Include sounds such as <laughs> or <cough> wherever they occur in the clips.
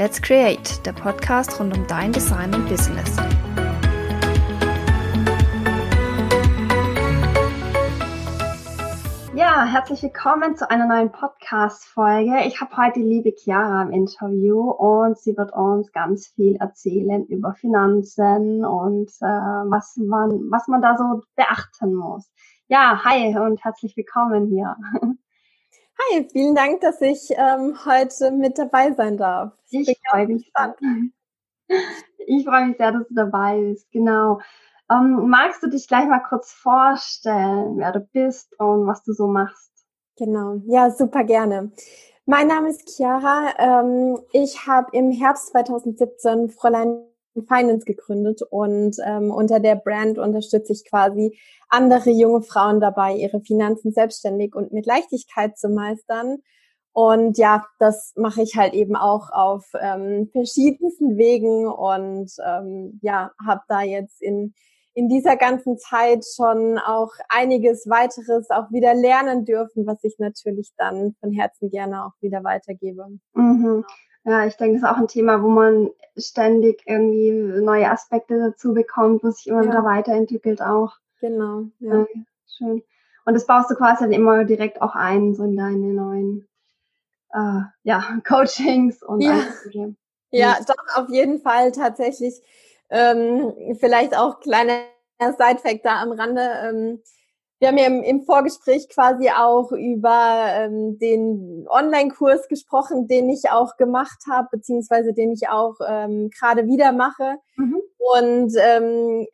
Let's Create, der Podcast rund um dein Design und Business. Ja, herzlich willkommen zu einer neuen Podcast-Folge. Ich habe heute die liebe Chiara im Interview und sie wird uns ganz viel erzählen über Finanzen und äh, was, man, was man da so beachten muss. Ja, hi und herzlich willkommen hier. <laughs> Hi, vielen Dank, dass ich ähm, heute mit dabei sein darf. Ich, ich freue mich. Ich freue mich sehr, dass du dabei bist. Genau. Ähm, magst du dich gleich mal kurz vorstellen, wer du bist und was du so machst? Genau, ja, super gerne. Mein Name ist Chiara. Ähm, ich habe im Herbst 2017 Fräulein Finance gegründet und ähm, unter der Brand unterstütze ich quasi andere junge Frauen dabei, ihre Finanzen selbstständig und mit Leichtigkeit zu meistern. Und ja, das mache ich halt eben auch auf ähm, verschiedensten Wegen und ähm, ja, habe da jetzt in in dieser ganzen Zeit schon auch einiges weiteres auch wieder lernen dürfen, was ich natürlich dann von Herzen gerne auch wieder weitergebe. Mhm. Ja, ich denke, das ist auch ein Thema, wo man ständig irgendwie neue Aspekte dazu bekommt, wo sich immer ja. wieder weiterentwickelt auch. Genau, ja. ja. Schön. Und das baust du quasi dann immer direkt auch ein, so in deine neuen äh, ja, <laughs> Coachings und ja. Ja, doch, auf jeden Fall tatsächlich. Ähm, vielleicht auch kleiner Side-Fact da am Rande. Ähm, wir haben ja im, im Vorgespräch quasi auch über ähm, den Online-Kurs gesprochen, den ich auch gemacht habe, beziehungsweise den ich auch ähm, gerade wieder mache. Mhm. Und ähm,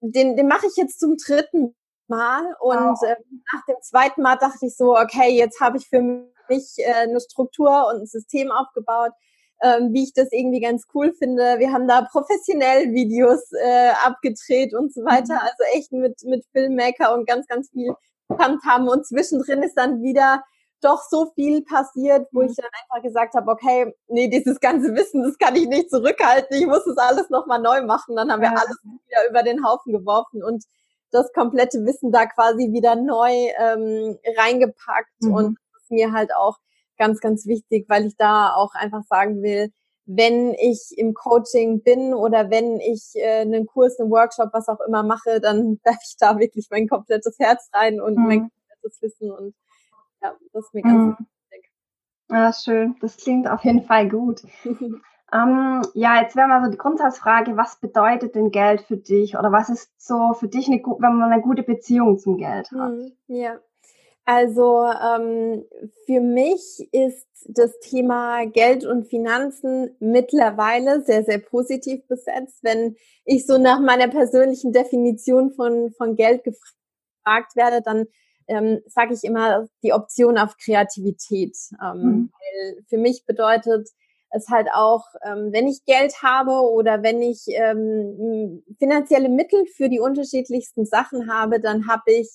den, den mache ich jetzt zum dritten Mal. Und wow. äh, nach dem zweiten Mal dachte ich so, okay, jetzt habe ich für mich äh, eine Struktur und ein System aufgebaut, ähm, wie ich das irgendwie ganz cool finde. Wir haben da professionell Videos äh, abgedreht und so weiter. Mhm. Also echt mit, mit Filmmaker und ganz, ganz viel Tamtam. Und zwischendrin ist dann wieder doch so viel passiert, wo ich mhm. dann einfach gesagt habe, okay, nee, dieses ganze Wissen, das kann ich nicht zurückhalten. Ich muss das alles nochmal neu machen. Dann haben wir alles wieder über den Haufen geworfen und das komplette Wissen da quasi wieder neu ähm, reingepackt. Mhm. Und das ist mir halt auch ganz, ganz wichtig, weil ich da auch einfach sagen will, wenn ich im Coaching bin oder wenn ich äh, einen Kurs, einen Workshop, was auch immer mache, dann <laughs> werfe ich da wirklich mein komplettes Herz rein und mhm. mein komplettes Wissen und ja, das ist mir ganz mhm. wichtig. Ja, schön. Das klingt auf jeden Fall gut. <laughs> ähm, ja, jetzt wäre mal so die Grundsatzfrage, was bedeutet denn Geld für dich oder was ist so für dich, eine, wenn man eine gute Beziehung zum Geld hat? Mhm, ja. Also ähm, für mich ist das Thema Geld und Finanzen mittlerweile sehr, sehr positiv besetzt. Wenn ich so nach meiner persönlichen Definition von, von Geld gefragt werde, dann ähm, sage ich immer die Option auf Kreativität. Ähm, mhm. Weil für mich bedeutet es halt auch, ähm, wenn ich Geld habe oder wenn ich ähm, finanzielle Mittel für die unterschiedlichsten Sachen habe, dann habe ich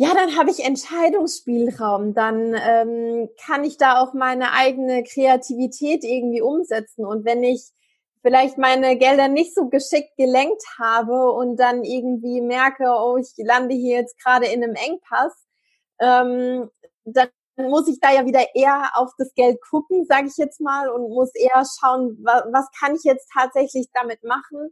ja, dann habe ich Entscheidungsspielraum, dann ähm, kann ich da auch meine eigene Kreativität irgendwie umsetzen. Und wenn ich vielleicht meine Gelder nicht so geschickt gelenkt habe und dann irgendwie merke, oh, ich lande hier jetzt gerade in einem Engpass, ähm, dann muss ich da ja wieder eher auf das Geld gucken, sage ich jetzt mal, und muss eher schauen, was, was kann ich jetzt tatsächlich damit machen.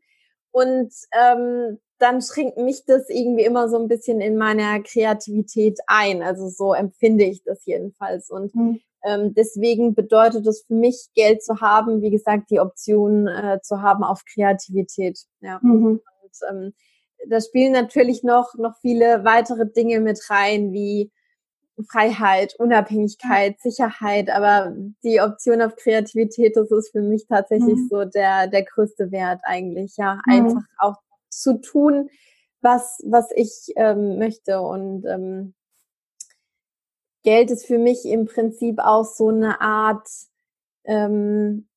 Und ähm, dann schränkt mich das irgendwie immer so ein bisschen in meiner Kreativität ein. Also so empfinde ich das jedenfalls. Und mhm. ähm, deswegen bedeutet es für mich, Geld zu haben, wie gesagt, die Option äh, zu haben auf Kreativität. Ja. Mhm. Und ähm, da spielen natürlich noch, noch viele weitere Dinge mit rein, wie Freiheit, Unabhängigkeit, Sicherheit, aber die Option auf Kreativität, das ist für mich tatsächlich mhm. so der, der größte Wert eigentlich, ja, mhm. einfach auch zu tun, was, was ich ähm, möchte. Und ähm, Geld ist für mich im Prinzip auch so eine Art, ähm,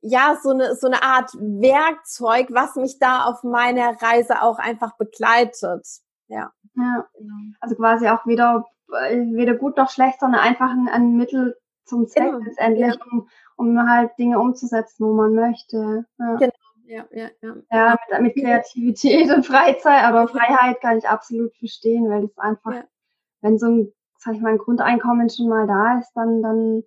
ja, so eine, so eine Art Werkzeug, was mich da auf meiner Reise auch einfach begleitet. Ja. Ja, genau. also quasi auch weder, weder gut noch schlecht, sondern einfach ein, ein Mittel zum Zweck genau. letztendlich, ja. um, um halt Dinge umzusetzen, wo man möchte. Ja. Genau ja, ja, ja. Ja, mit, mit Kreativität <laughs> und Freizeit, aber Freiheit kann ich absolut verstehen, weil das einfach, ja. wenn so ein, sag ich mal, ein Grundeinkommen schon mal da ist, dann, dann,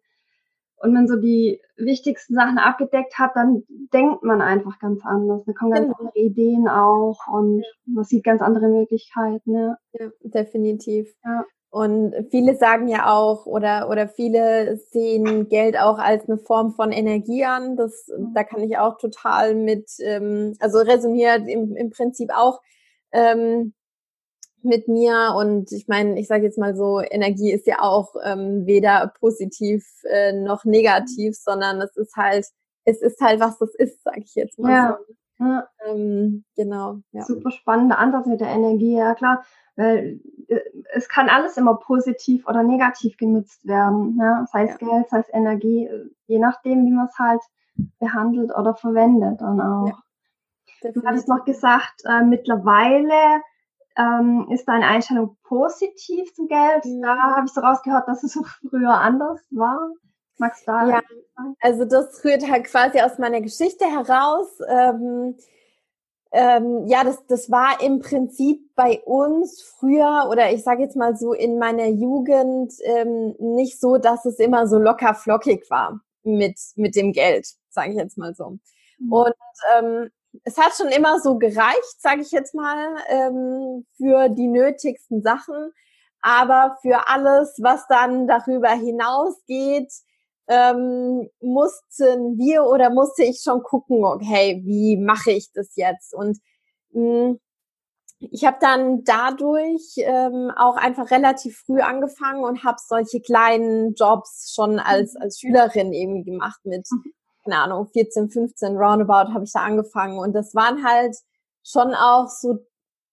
und man so die wichtigsten Sachen abgedeckt hat, dann denkt man einfach ganz anders. Da kommen ganz genau. andere Ideen auch und man sieht ganz andere Möglichkeiten. Ja, ja definitiv. Ja. Und viele sagen ja auch oder oder viele sehen Geld auch als eine Form von Energie an. Das mhm. da kann ich auch total mit, ähm, also resoniert im, im Prinzip auch ähm, mit mir. Und ich meine, ich sage jetzt mal so, Energie ist ja auch ähm, weder positiv äh, noch negativ, sondern es ist halt, es ist halt, was das ist, sage ich jetzt mal. Ja. So. Ja. Ähm, genau. Ja. Super spannender Ansatz mit der Energie, ja klar. Weil äh, es kann alles immer positiv oder negativ genutzt werden. Ja? Sei es ja. Geld, sei es Energie, je nachdem, wie man es halt behandelt oder verwendet dann auch. Ja. Du hattest noch gesagt, äh, mittlerweile ähm, ist deine Einstellung positiv zum Geld. Mhm. Da habe ich so rausgehört, dass es so <laughs> früher anders war. Magst du da? Ja, also das rührt halt quasi aus meiner Geschichte heraus. Ähm, ähm, ja, das, das war im Prinzip bei uns früher oder ich sage jetzt mal so in meiner Jugend ähm, nicht so, dass es immer so locker flockig war mit, mit dem Geld, sage ich jetzt mal so. Mhm. Und ähm, es hat schon immer so gereicht, sage ich jetzt mal, ähm, für die nötigsten Sachen. Aber für alles, was dann darüber hinausgeht, ähm, mussten wir oder musste ich schon gucken, okay, wie mache ich das jetzt? Und mh, hm, ich habe dann dadurch ähm, auch einfach relativ früh angefangen und habe solche kleinen Jobs schon als als Schülerin irgendwie gemacht mit mhm. keine Ahnung 14, 15 roundabout habe ich da angefangen und das waren halt schon auch so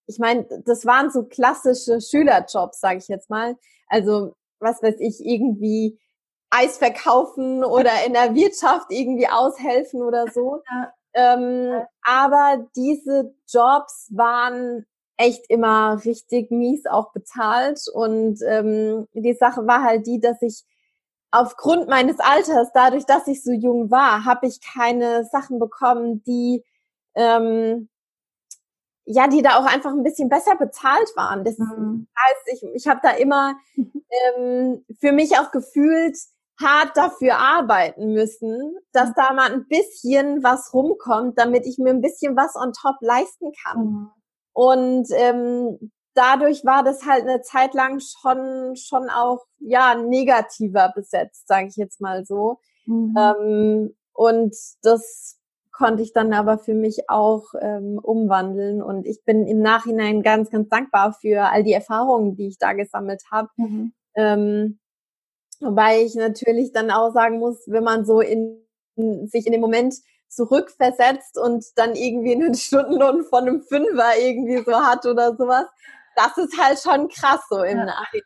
ich meine, das waren so klassische Schülerjobs, sage ich jetzt mal. Also was weiß ich irgendwie Eis verkaufen oder in der Wirtschaft irgendwie aushelfen oder so. Ähm, aber diese Jobs waren echt immer richtig mies auch bezahlt und ähm, die Sache war halt die, dass ich aufgrund meines Alters, dadurch, dass ich so jung war, habe ich keine Sachen bekommen, die ähm, ja, die da auch einfach ein bisschen besser bezahlt waren. Das mhm. heißt, ich, ich habe da immer <laughs> ähm, für mich auch gefühlt, hart dafür arbeiten müssen, dass da mal ein bisschen was rumkommt, damit ich mir ein bisschen was on top leisten kann. Mhm. Und ähm, dadurch war das halt eine Zeit lang schon schon auch ja negativer besetzt, sage ich jetzt mal so. Mhm. Ähm, und das konnte ich dann aber für mich auch ähm, umwandeln und ich bin im Nachhinein ganz ganz dankbar für all die Erfahrungen, die ich da gesammelt habe. Mhm. Ähm, Wobei ich natürlich dann auch sagen muss, wenn man so in, sich in dem Moment zurückversetzt und dann irgendwie einen Stundenlohn von einem Fünfer irgendwie so hat oder sowas, das ist halt schon krass so im ja. Nachhinein.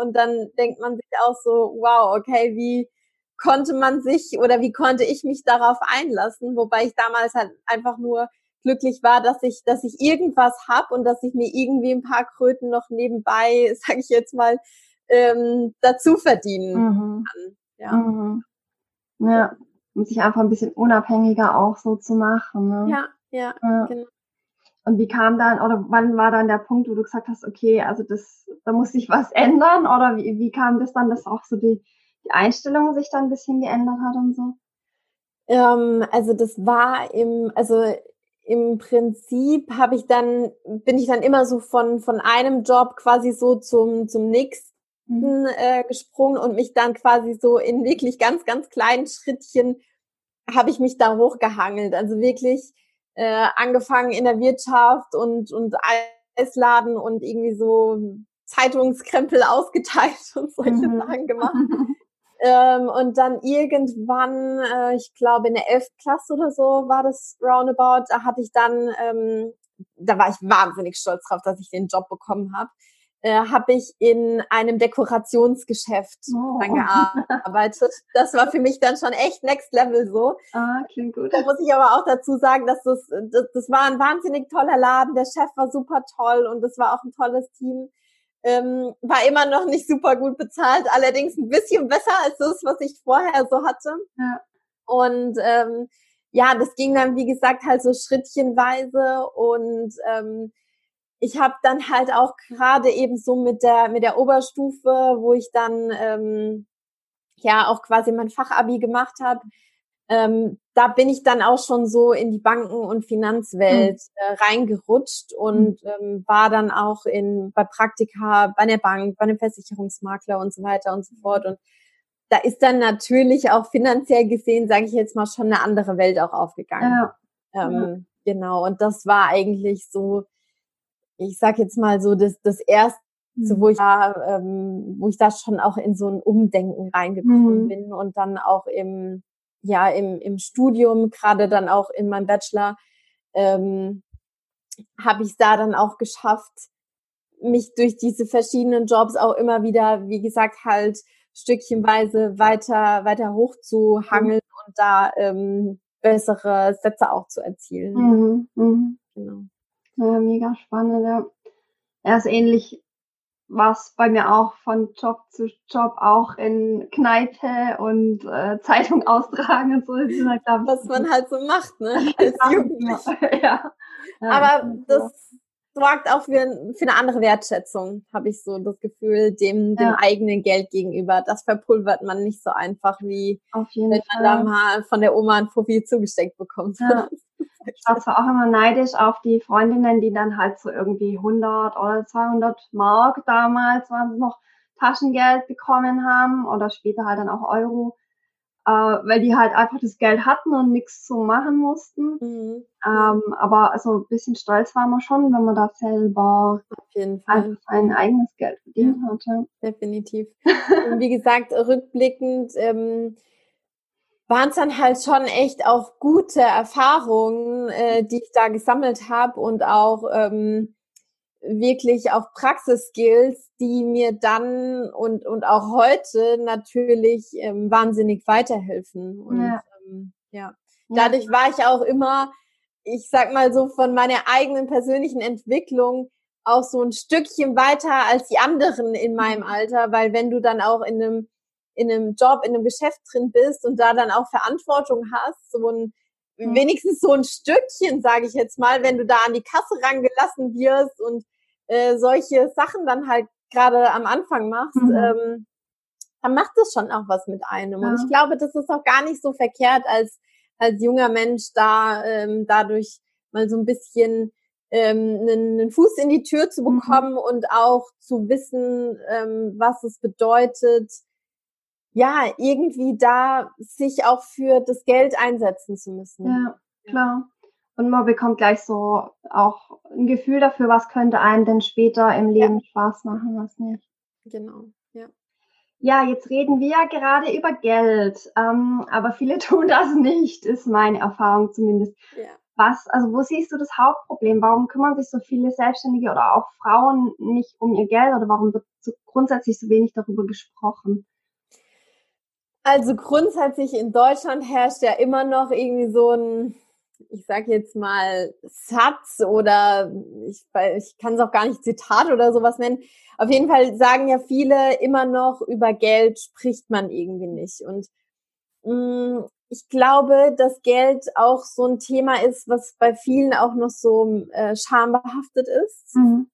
Und dann denkt man sich auch so, wow, okay, wie konnte man sich oder wie konnte ich mich darauf einlassen? Wobei ich damals halt einfach nur glücklich war, dass ich, dass ich irgendwas hab und dass ich mir irgendwie ein paar Kröten noch nebenbei, <laughs> sage ich jetzt mal, ähm, dazu verdienen mhm. kann. Ja. Mhm. ja, um sich einfach ein bisschen unabhängiger auch so zu machen. Ne? Ja, ja, ja, genau. Und wie kam dann, oder wann war dann der Punkt, wo du gesagt hast, okay, also das, da muss sich was <laughs> ändern? Oder wie, wie kam das dann, dass auch so die, die Einstellung sich dann ein bisschen geändert hat und so? Ähm, also das war im, also im Prinzip habe ich dann, bin ich dann immer so von, von einem Job quasi so zum, zum nächsten mhm. äh, gesprungen und mich dann quasi so in wirklich ganz, ganz kleinen Schrittchen habe ich mich da hochgehangelt. Also wirklich äh, angefangen in der Wirtschaft und, und Eisladen und irgendwie so Zeitungskrempel <laughs> ausgeteilt und solche mhm. Sachen gemacht. <laughs> ähm, und dann irgendwann, äh, ich glaube in der 11. Klasse oder so war das roundabout, da hatte ich dann, ähm, da war ich wahnsinnig stolz drauf, dass ich den Job bekommen habe äh, habe ich in einem Dekorationsgeschäft oh. dann gearbeitet. <laughs> Das war für mich dann schon echt Next Level so. Ah, klingt gut. Da muss ich aber auch dazu sagen, dass das, das, das war ein wahnsinnig toller Laden. Der Chef war super toll und es war auch ein tolles Team. Ähm, war immer noch nicht super gut bezahlt, allerdings ein bisschen besser als das, was ich vorher so hatte. Ja. Und ähm, ja, das ging dann, wie gesagt, halt so schrittchenweise und ähm, ich habe dann halt auch gerade eben so mit der mit der Oberstufe, wo ich dann ähm, ja auch quasi mein Fachabi gemacht habe, ähm, da bin ich dann auch schon so in die Banken- und Finanzwelt mhm. äh, reingerutscht und mhm. ähm, war dann auch in bei Praktika bei der Bank, bei einem Versicherungsmakler und so weiter und so fort. Und da ist dann natürlich auch finanziell gesehen, sage ich jetzt mal, schon eine andere Welt auch aufgegangen. Ja. Ähm, ja. Genau. Und das war eigentlich so, ich sag jetzt mal so, das, das erste, mhm. wo ich da, ähm, wo ich da schon auch in so ein Umdenken reingekommen mhm. bin und dann auch im ja im, im Studium, gerade dann auch in meinem Bachelor, ähm, habe ich da dann auch geschafft, mich durch diese verschiedenen Jobs auch immer wieder, wie gesagt, halt stückchenweise weiter, weiter hochzuhangeln mhm. und da ähm, bessere Sätze auch zu erzielen. Mhm. Mhm. Genau. Ja, mega spannend. Ja. Er ist ähnlich was bei mir auch von Job zu Job auch in Kneipe und äh, <laughs> Zeitung austragen und so. Halt, was man halt so macht, ne? <laughs> Als Jugendliche. <laughs> ja. ja. Aber das sorgt auch für, für eine andere Wertschätzung, habe ich so das Gefühl, dem, dem ja. eigenen Geld gegenüber. Das verpulvert man nicht so einfach, wie wenn man da mal von der Oma ein Fuffi zugesteckt bekommt. Ja. <laughs> Ich war zwar auch immer neidisch auf die Freundinnen, die dann halt so irgendwie 100 oder 200 Mark damals waren es noch Taschengeld bekommen haben oder später halt dann auch Euro äh, weil die halt einfach das Geld hatten und nichts zu machen mussten. Mhm. Ähm, aber also ein bisschen stolz war man schon, wenn man da selber einfach sein eigenes Geld verdient ja, hatte. Definitiv. <laughs> und wie gesagt, rückblickend ähm, waren es dann halt schon echt auch gute Erfahrungen, äh, die ich da gesammelt habe und auch ähm, wirklich auch Praxisskills, die mir dann und, und auch heute natürlich ähm, wahnsinnig weiterhelfen. Und ja. Ähm, ja. dadurch war ich auch immer, ich sag mal so, von meiner eigenen persönlichen Entwicklung auch so ein Stückchen weiter als die anderen in meinem mhm. Alter, weil wenn du dann auch in einem, in einem Job, in einem Geschäft drin bist und da dann auch Verantwortung hast, so ein wenigstens so ein Stückchen, sage ich jetzt mal, wenn du da an die Kasse rangelassen wirst und äh, solche Sachen dann halt gerade am Anfang machst, mhm. ähm, dann macht das schon auch was mit einem. Ja. Und ich glaube, das ist auch gar nicht so verkehrt, als, als junger Mensch da ähm, dadurch mal so ein bisschen ähm, einen, einen Fuß in die Tür zu mhm. bekommen mhm. und auch zu wissen, ähm, was es bedeutet, ja, irgendwie da sich auch für das Geld einsetzen zu müssen. Ja, klar. Und man bekommt gleich so auch ein Gefühl dafür, was könnte einem denn später im Leben ja. Spaß machen, was nicht. Genau, ja. Ja, jetzt reden wir ja gerade über Geld, ähm, aber viele <laughs> tun das nicht, ist meine Erfahrung zumindest. Ja. Was, also wo siehst du das Hauptproblem? Warum kümmern sich so viele Selbstständige oder auch Frauen nicht um ihr Geld oder warum wird so grundsätzlich so wenig darüber gesprochen? Also grundsätzlich in Deutschland herrscht ja immer noch irgendwie so ein ich sage jetzt mal, Satz oder ich, ich kann es auch gar nicht Zitat oder sowas nennen. Auf jeden Fall sagen ja viele immer noch, über Geld spricht man irgendwie nicht. Und mh, mm, ich glaube, dass Geld auch so ein Thema ist, was bei vielen auch noch so äh, schambehaftet ist. Mhm.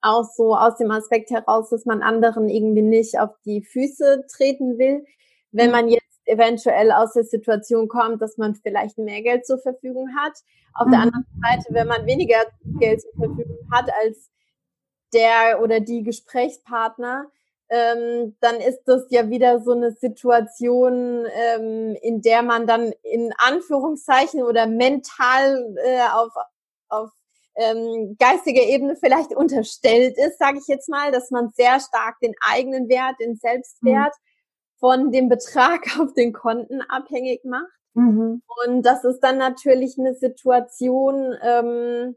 Auch so aus dem Aspekt heraus, dass man anderen irgendwie nicht auf die Füße treten will. Wenn mhm. man jetzt eventuell aus der Situation kommt, dass man vielleicht mehr Geld zur Verfügung hat. Auf mhm. der anderen Seite, wenn man weniger Geld zur Verfügung hat als der oder die Gesprächspartner, ähm, dann ist das ja wieder so eine Situation, ähm, in der man dann in Anführungszeichen oder mental äh, auf, auf ähm, geistiger Ebene vielleicht unterstellt ist, sage ich jetzt mal, dass man sehr stark den eigenen Wert, den Selbstwert mhm von dem Betrag <laughs> auf den Konten abhängig macht. Mhm. Und das ist dann natürlich eine Situation, ähm,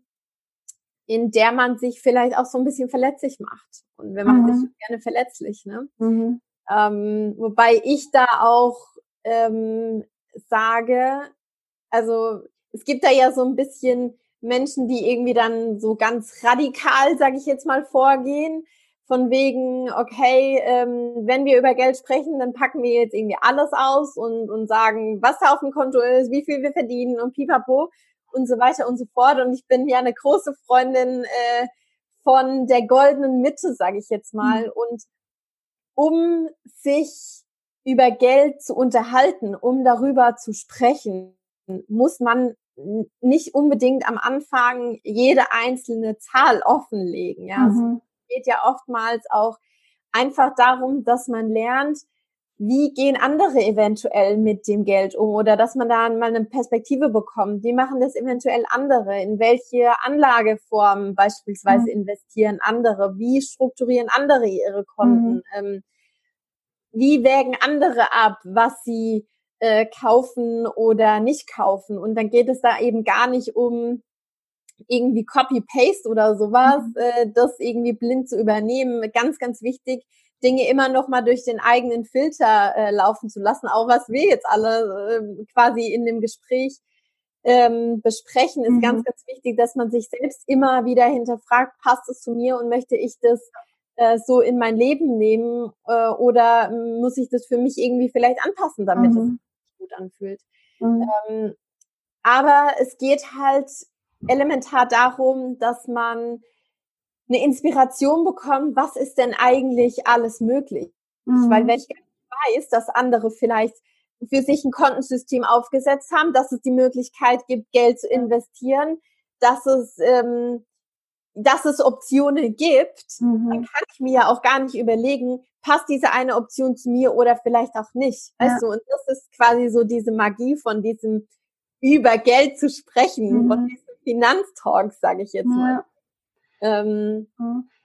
in der man sich vielleicht auch so ein bisschen verletzlich macht. Und wir machen mhm. sich gerne verletzlich, ne? Mhm. Ähm, wobei ich da auch ähm, sage, also es gibt da ja so ein bisschen Menschen, die irgendwie dann so ganz radikal, sage ich jetzt mal, vorgehen von wegen, okay, ähm, wenn wir über Geld sprechen, dann packen wir jetzt irgendwie alles aus und, und sagen, was da auf dem Konto ist, wie viel wir verdienen und pipapo und so weiter und so fort. Und ich bin ja eine große Freundin äh, von der goldenen Mitte, sage ich jetzt mal. Mhm. Und um sich über Geld zu unterhalten, um darüber zu sprechen, muss man nicht unbedingt am Anfang jede einzelne Zahl offenlegen. Ja, mhm. Es geht ja oftmals auch einfach darum, dass man lernt, wie gehen andere eventuell mit dem Geld um oder dass man da mal eine Perspektive bekommt. Wie machen das eventuell andere? In welche Anlageformen beispielsweise mhm. investieren andere? Wie strukturieren andere ihre Konten? Mhm. Ähm, wie wägen andere ab, was sie äh, kaufen oder nicht kaufen? Und dann geht es da eben gar nicht um irgendwie Copy-Paste oder sowas, mhm. äh, das irgendwie blind zu übernehmen. Ganz, ganz wichtig, Dinge immer noch mal durch den eigenen Filter äh, laufen zu lassen, auch was wir jetzt alle äh, quasi in dem Gespräch ähm, besprechen, ist mhm. ganz, ganz wichtig, dass man sich selbst immer wieder hinterfragt, passt es zu mir und möchte ich das äh, so in mein Leben nehmen äh, oder muss ich das für mich irgendwie vielleicht anpassen, damit mhm. es sich gut anfühlt. Mhm. Ähm, aber es geht halt elementar darum, dass man eine Inspiration bekommen, was ist denn eigentlich alles möglich? Mhm. Weil wenn ich weiß, dass andere vielleicht für sich ein Kontensystem aufgesetzt haben, dass es die Möglichkeit gibt, Geld zu investieren, dass es, ähm, dass es Optionen gibt, mhm. dann kann ich mir ja auch gar nicht überlegen, passt diese eine Option zu mir oder vielleicht auch nicht. Ja. Weißt du, und das ist quasi so diese Magie von diesem über Geld zu sprechen, mhm. von diesem Finanztalk, sage ich jetzt ja. mal. Ähm,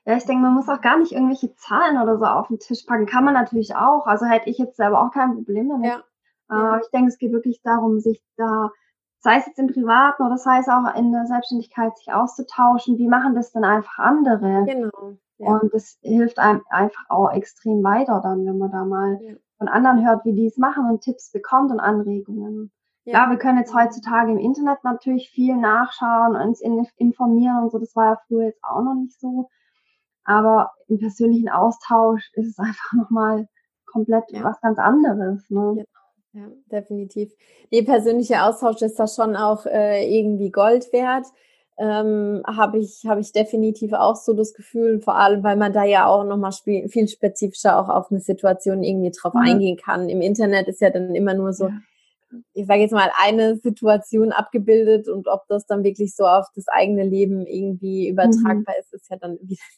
ja, ich denke, man muss auch gar nicht irgendwelche Zahlen oder so auf den Tisch packen. Kann man natürlich auch. Also hätte ich jetzt selber auch kein Problem damit. Ja. Aber ich denke, es geht wirklich darum, sich da, sei es jetzt im Privaten oder sei es auch in der Selbstständigkeit, sich auszutauschen. Wie machen das denn einfach andere? Genau. Ja. Und das hilft einem einfach auch extrem weiter dann, wenn man da mal ja. von anderen hört, wie die es machen und Tipps bekommt und Anregungen. Ja. Wir können jetzt heutzutage im Internet natürlich viel nachschauen, uns informieren und so. Das war ja früher jetzt auch noch nicht so. Aber im persönlichen Austausch ist es <laughs> einfach nochmal komplett ja. was ganz anderes. Ne? Ja, ja, definitiv. Der persönliche Austausch ist da schon auch äh, irgendwie Gold wert. Ähm, habe ich habe ich definitiv auch so das Gefühl, vor allem weil man da ja auch nochmal viel spezifischer auch auf eine Situation irgendwie drauf mhm. eingehen kann. Im Internet ist ja dann immer nur so, ich sage jetzt mal, eine Situation abgebildet und ob das dann wirklich so auf das eigene Leben irgendwie übertragbar mhm. ist, ist ja dann wieder. <laughs>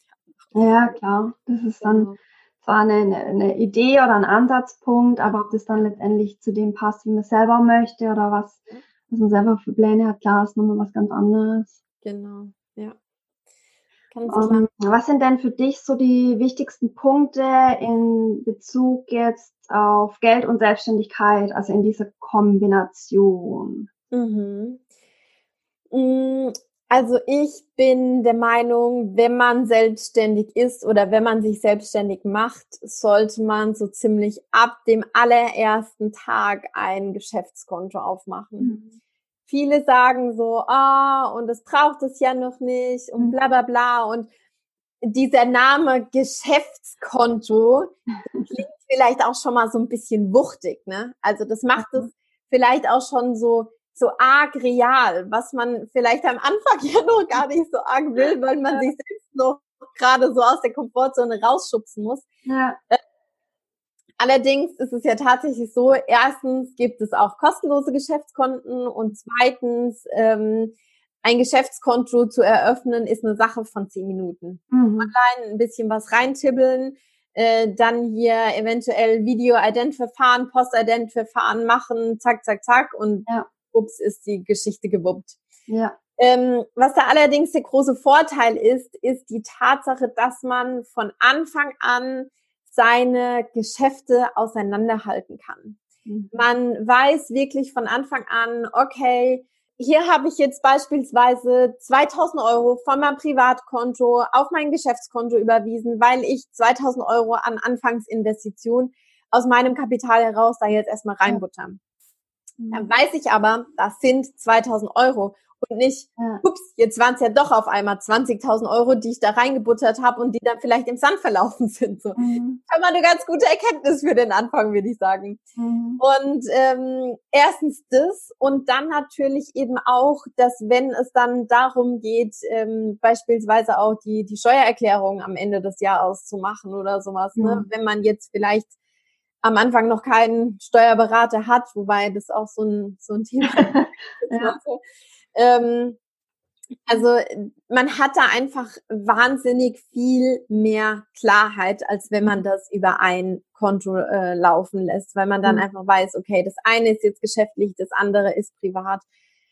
Ja, klar. Das ist dann genau. zwar eine, eine Idee oder ein Ansatzpunkt, aber ob das dann letztendlich zu dem passt, wie man selber möchte oder was, was man selber für Pläne hat, klar, ist nochmal was ganz anderes. Genau, ja. Um, ähm, was sind denn für dich so die wichtigsten Punkte in Bezug jetzt auf Geld und Selbstständigkeit, also in dieser Kombination? Mhm. Mm, also ich bin der Meinung, wenn man selbstständig ist oder wenn man sich selbstständig macht, sollte man so ziemlich ab dem allerersten Tag ein Geschäftskonto aufmachen. Mhm. Viele sagen so, ah, und das braucht es ja noch nicht und mhm. bla bla bla. Und dieser Name Geschäftskonto <laughs> klingt vielleicht auch schon mal so ein bisschen wuchtig, ne? Also das macht es vielleicht auch schon so so arg real, was man vielleicht am Anfang <laughs> ja noch gar nicht so arg will, weil man sich selbst noch gerade so aus der Komfortzone rausschubsen muss. Ja. Allerdings ist es ja tatsächlich so, erstens gibt es auch kostenlose Geschäftskonten und zweitens ähm, ein Geschäftskonto zu eröffnen ist eine Sache von zehn Minuten. Mhm. Online ein bisschen was reintibbeln, äh, dann hier eventuell Video-Ident-Verfahren, Post-Ident-Verfahren machen, zack, zack, zack und ja. ups, ist die Geschichte gewuppt. Ja. Ähm, was da allerdings der große Vorteil ist, ist die Tatsache, dass man von Anfang an seine Geschäfte auseinanderhalten kann. Mhm. Man weiß wirklich von Anfang an, okay, hier habe ich jetzt beispielsweise 2000 Euro von meinem Privatkonto auf mein Geschäftskonto überwiesen, weil ich 2000 Euro an Anfangsinvestition aus meinem Kapital heraus da jetzt erstmal reinbutter. Dann mhm. weiß ich aber, das sind 2000 Euro und nicht, ja. ups, jetzt waren es ja doch auf einmal 20.000 Euro, die ich da reingebuttert habe und die dann vielleicht im Sand verlaufen <laughs> sind. So. Mhm. Kann man eine ganz gute Erkenntnis für den Anfang, würde ich sagen. Mhm. Und ähm, erstens das und dann natürlich eben auch, dass wenn es dann darum geht, ähm, beispielsweise auch die, die Steuererklärung am Ende des Jahres zu machen oder sowas, ne? wenn man jetzt vielleicht am Anfang noch keinen Steuerberater hat, wobei das auch so ein, so ein Thema <laughs> ist. ja. Ähm, also man hat da einfach wahnsinnig viel mehr Klarheit, als wenn man das über ein Konto äh, laufen lässt, weil man dann mhm. einfach weiß, okay, das eine ist jetzt geschäftlich, das andere ist privat.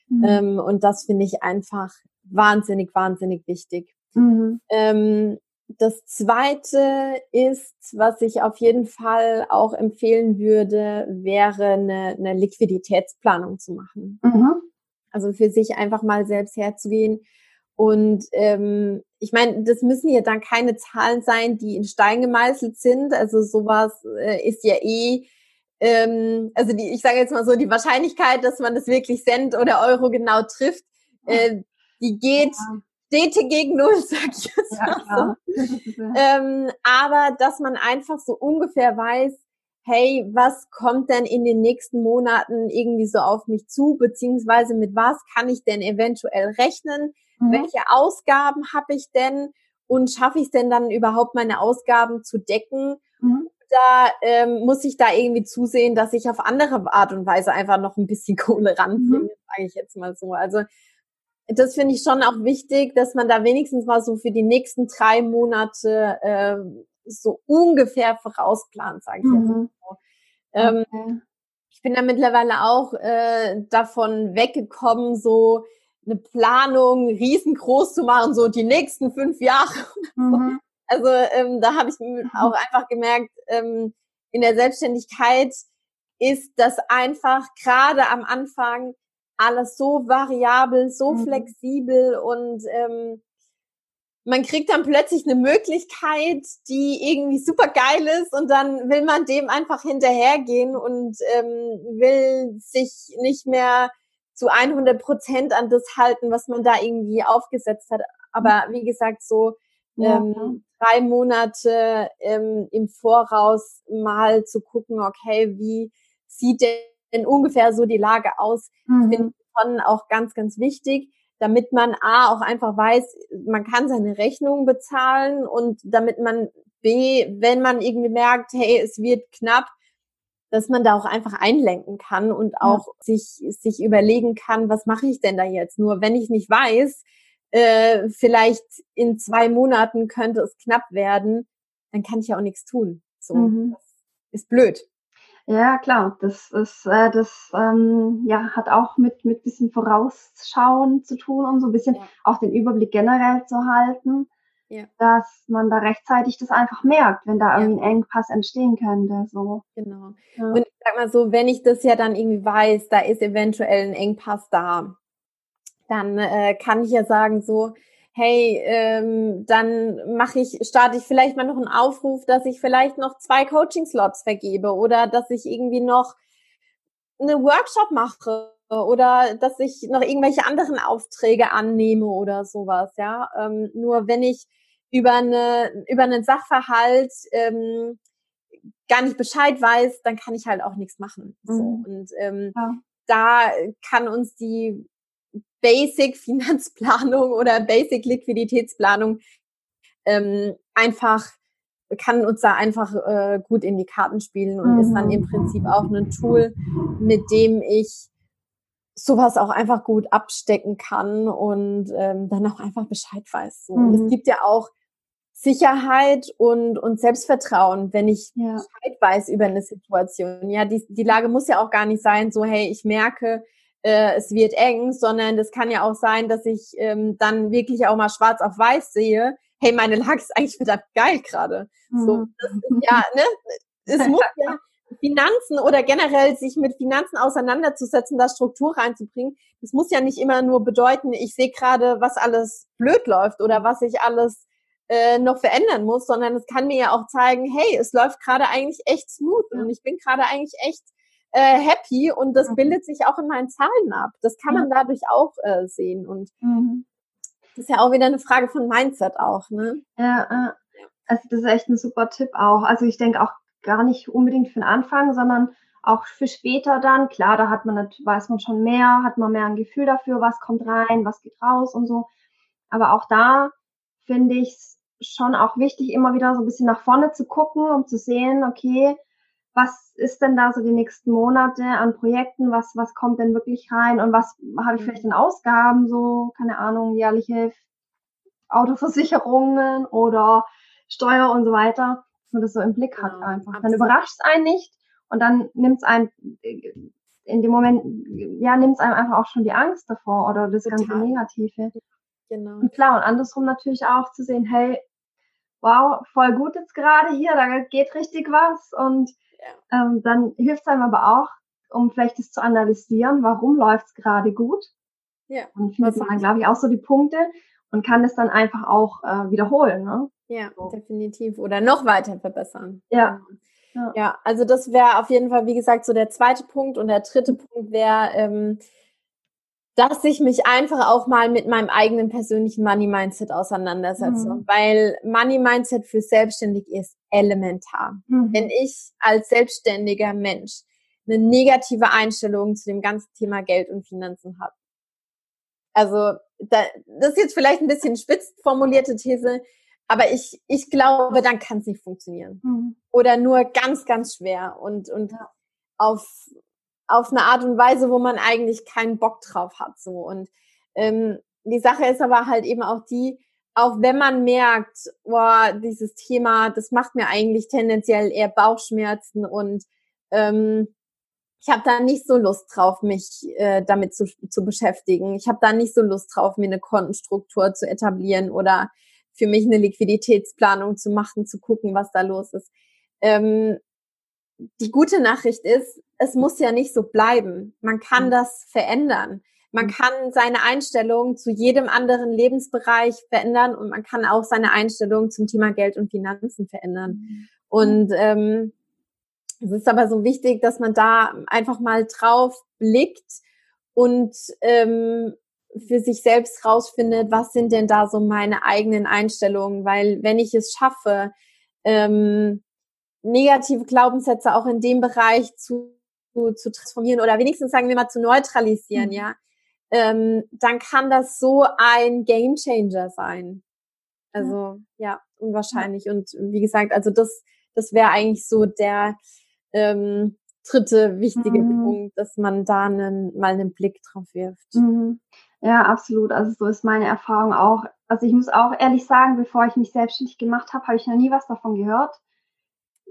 Mhm. Ähm, und das finde ich einfach wahnsinnig, wahnsinnig wichtig. Mhm. Ähm, das zweite ist, was ich auf jeden Fall auch empfehlen würde, wäre eine, eine Liquiditätsplanung zu machen. Mhm. Also für sich einfach mal selbst herzugehen. Und ähm, ich meine, das müssen ja dann keine Zahlen sein, die in Stein gemeißelt sind. Also sowas äh, ist ja eh, ähm, also die, ich sage jetzt mal so, die Wahrscheinlichkeit, dass man das wirklich Cent oder Euro genau trifft, äh, die geht ja. Gegen Null, <laughs> sag ich jetzt ja, mal so. <laughs> ähm, aber dass man einfach so ungefähr weiß, hey, was kommt denn in den nächsten Monaten irgendwie so auf mich zu, beziehungsweise mit was kann ich denn eventuell rechnen? Mhm. Welche Ausgaben habe ich denn? Und schaffe ich es denn dann überhaupt meine Ausgaben zu decken? Mhm. Da ähm, muss ich da irgendwie zusehen, dass ich auf andere Art und Weise einfach noch ein bisschen <laughs> Kohle ranbringe, mhm. sage ich jetzt mal so. Also das finde ich schon auch wichtig, dass man da wenigstens mal so für die nächsten drei Monate äh, so ungefähr vorausplant, sage ich mhm. jetzt mal. Ähm, okay. Ich bin da mittlerweile auch äh, davon weggekommen, so eine Planung riesengroß zu machen, so die nächsten fünf Jahre. Mhm. <laughs> Also ähm, da habe ich auch <laughs> einfach gemerkt, ähm, in der Selbstständigkeit ist das einfach gerade am Anfang alles so variabel, so mhm. flexibel und ähm, man kriegt dann plötzlich eine Möglichkeit, die irgendwie super geil ist und dann will man dem einfach hinterhergehen und ähm, will sich nicht mehr zu 100 Prozent an das halten, was man da irgendwie aufgesetzt hat. Aber wie gesagt, so ja. ähm, drei Monate ähm, im Voraus mal zu gucken, okay, wie sieht denn ungefähr so die Lage aus, mhm. finde ich schon auch ganz, ganz wichtig damit man A auch einfach weiß, man kann seine Rechnungen bezahlen und damit man B, wenn man irgendwie merkt, hey, es wird knapp, dass man da auch einfach einlenken kann und auch ja. sich, sich überlegen kann, was mache ich denn da jetzt? Nur wenn ich nicht weiß, äh, vielleicht in zwei Monaten könnte es knapp werden, dann kann ich ja auch nichts tun. So, mhm. ist blöd. Ja, klar, das ist, äh, das ähm, ja, hat auch mit, mit bisschen Vorausschauen zu tun und so ein bisschen ja. auch den Überblick generell zu halten, ja. dass man da rechtzeitig das einfach merkt, wenn da ja. irgendein Engpass entstehen könnte. So. Genau. Und ich sag mal so, wenn ich das ja dann irgendwie weiß, da ist eventuell ein Engpass da, dann äh, kann ich ja sagen, so, hey, ähm, dann mache ich, starte ich vielleicht mal noch einen Aufruf, dass ich vielleicht noch zwei Coaching-Slots vergebe oder dass ich irgendwie noch eine Workshop mache oder dass ich noch irgendwelche anderen Aufträge annehme oder sowas, ja. Ähm, nur wenn ich über eine über einen Sachverhalt ähm, gar nicht Bescheid weiß, dann kann ich halt auch nichts machen. So. Mhm. Und ähm, ja. da kann uns die Basic Finanzplanung oder Basic Liquiditätsplanung ähm, einfach kann uns da einfach äh, gut in die Karten spielen und mhm. ist dann im Prinzip auch ein Tool, mit dem ich sowas auch einfach gut abstecken kann und ähm, dann auch einfach Bescheid weiß. So. Mhm. es gibt ja auch Sicherheit und, und Selbstvertrauen, wenn ich ja. Bescheid weiß über eine Situation. Ja, die, die Lage muss ja auch gar nicht sein, so, hey, ich merke, äh, es wird eng, sondern das kann ja auch sein, dass ich ähm, dann wirklich auch mal schwarz auf weiß sehe, hey, meine Lage ist eigentlich verdammt geil gerade. Mhm. So, das ist ja, ne? Es muss <laughs> ja Finanzen oder generell sich mit Finanzen auseinanderzusetzen, da Struktur reinzubringen, das muss ja nicht immer nur bedeuten, ich sehe gerade, was alles blöd läuft oder was ich alles äh, noch verändern muss, sondern es kann mir ja auch zeigen, hey, es läuft gerade eigentlich echt smooth und ich bin gerade eigentlich echt äh, happy und das mhm. bildet sich auch in meinen Zahlen ab. Das kann man dadurch auch äh, sehen und mhm. das ist ja auch wieder eine Frage von Mindset auch, ne? Ja, äh, also das ist echt ein super Tipp auch. Also ich denke auch gar nicht unbedingt für den Anfang, sondern auch für später dann. Klar, da hat man, weiß man schon mehr, hat man mehr ein Gefühl dafür, was kommt rein, was geht raus und so. Aber auch da finde ich es schon auch wichtig, immer wieder so ein bisschen nach vorne zu gucken, um zu sehen, okay, was ist denn da so die nächsten Monate an Projekten? Was, was kommt denn wirklich rein? Und was habe ich vielleicht in Ausgaben? So, keine Ahnung, jährliche Autoversicherungen oder Steuer und so weiter. Dass man das so im Blick hat genau, einfach. Dann überrascht es einen nicht und dann nimmt es einem in dem Moment, ja, nimmt es einem einfach auch schon die Angst davor oder das Total. ganze Negative. Genau. Und klar, und andersrum natürlich auch zu sehen, hey, wow, voll gut jetzt gerade hier, da geht richtig was. Und ja. ähm, dann hilft es einem aber auch, um vielleicht das zu analysieren, warum läuft es gerade gut. Ja. Und findet man dann, glaube ich, auch so die Punkte und kann es dann einfach auch äh, wiederholen. Ne? Ja, so. definitiv. Oder noch weiter verbessern. Ja. Genau. Ja, ja also das wäre auf jeden Fall, wie gesagt, so der zweite Punkt. Und der dritte Punkt wäre, ähm, dass ich mich einfach auch mal mit meinem eigenen persönlichen Money Mindset auseinandersetze, mhm. weil Money Mindset für selbstständig ist elementar. Mhm. Wenn ich als selbstständiger Mensch eine negative Einstellung zu dem ganzen Thema Geld und Finanzen habe. Also da, das ist jetzt vielleicht ein bisschen spitz formulierte These, aber ich, ich glaube, dann kann es nicht funktionieren. Mhm. Oder nur ganz, ganz schwer und, und auf, auf eine Art und Weise, wo man eigentlich keinen Bock drauf hat. So. Und ähm, die Sache ist aber halt eben auch die, auch wenn man merkt, boah, dieses Thema, das macht mir eigentlich tendenziell eher Bauchschmerzen und ähm, ich habe da nicht so Lust drauf, mich äh, damit zu, zu beschäftigen. Ich habe da nicht so Lust drauf, mir eine Kontenstruktur zu etablieren oder für mich eine Liquiditätsplanung zu machen, zu gucken, was da los ist. Ähm, die gute Nachricht ist, es muss ja nicht so bleiben. Man kann mhm. das verändern. Man mhm. kann seine Einstellung zu jedem anderen Lebensbereich verändern und man kann auch seine Einstellung zum Thema Geld und Finanzen verändern. Mhm. Und ähm, es ist aber so wichtig, dass man da einfach mal drauf blickt und ähm, für sich selbst rausfindet, was sind denn da so meine eigenen Einstellungen, weil wenn ich es schaffe, ähm, negative Glaubenssätze auch in dem Bereich zu, zu, zu transformieren oder wenigstens sagen wir mal zu neutralisieren, mhm. ja, ähm, dann kann das so ein Game Changer sein. Also ja, ja unwahrscheinlich. Und wie gesagt, also das, das wäre eigentlich so der ähm, dritte wichtige mhm. Punkt, dass man da einen, mal einen Blick drauf wirft. Mhm. Ja, absolut. Also so ist meine Erfahrung auch. Also ich muss auch ehrlich sagen, bevor ich mich selbstständig gemacht habe, habe ich noch nie was davon gehört.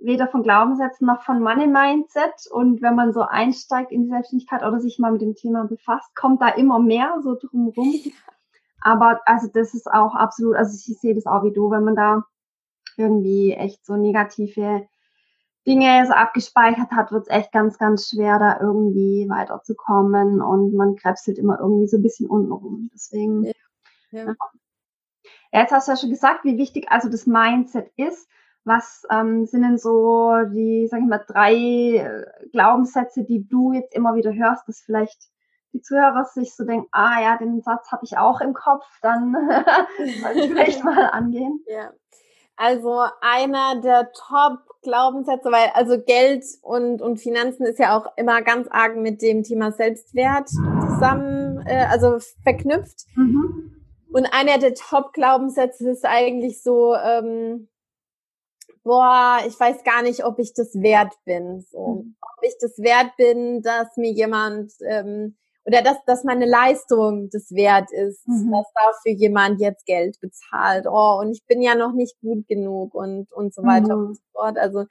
Weder von Glaubenssätzen noch von Money Mindset. Und wenn man so einsteigt in die Selbstständigkeit oder sich mal mit dem Thema befasst, kommt da immer mehr so drumherum. Aber also das ist auch absolut, also ich sehe das auch wie du, wenn man da irgendwie echt so negative Dinge so abgespeichert hat, wird es echt ganz, ganz schwer, da irgendwie weiterzukommen und man krebselt immer irgendwie so ein bisschen unten rum. Deswegen. Ja. Ja. ja. jetzt hast du ja schon gesagt, wie wichtig also das Mindset ist. Was ähm, sind denn so die, sag ich mal, drei äh, Glaubenssätze, die du jetzt immer wieder hörst, dass vielleicht die Zuhörer sich so denken, ah ja, den Satz habe ich auch im Kopf, dann <laughs> soll ich vielleicht <laughs> mal angehen. Ja. Also einer der Top-Glaubenssätze, weil also Geld und, und Finanzen ist ja auch immer ganz arg mit dem Thema Selbstwert zusammen, äh, also verknüpft. Mhm. Und einer der Top-Glaubenssätze ist eigentlich so, ähm, boah, ich weiß gar nicht, ob ich das wert bin. So. Mhm. Ob ich das wert bin, dass mir jemand ähm, oder dass, dass meine Leistung das wert ist, mhm. dass dafür jemand jetzt Geld bezahlt. Oh, und ich bin ja noch nicht gut genug und, und so weiter mhm. und so fort. Also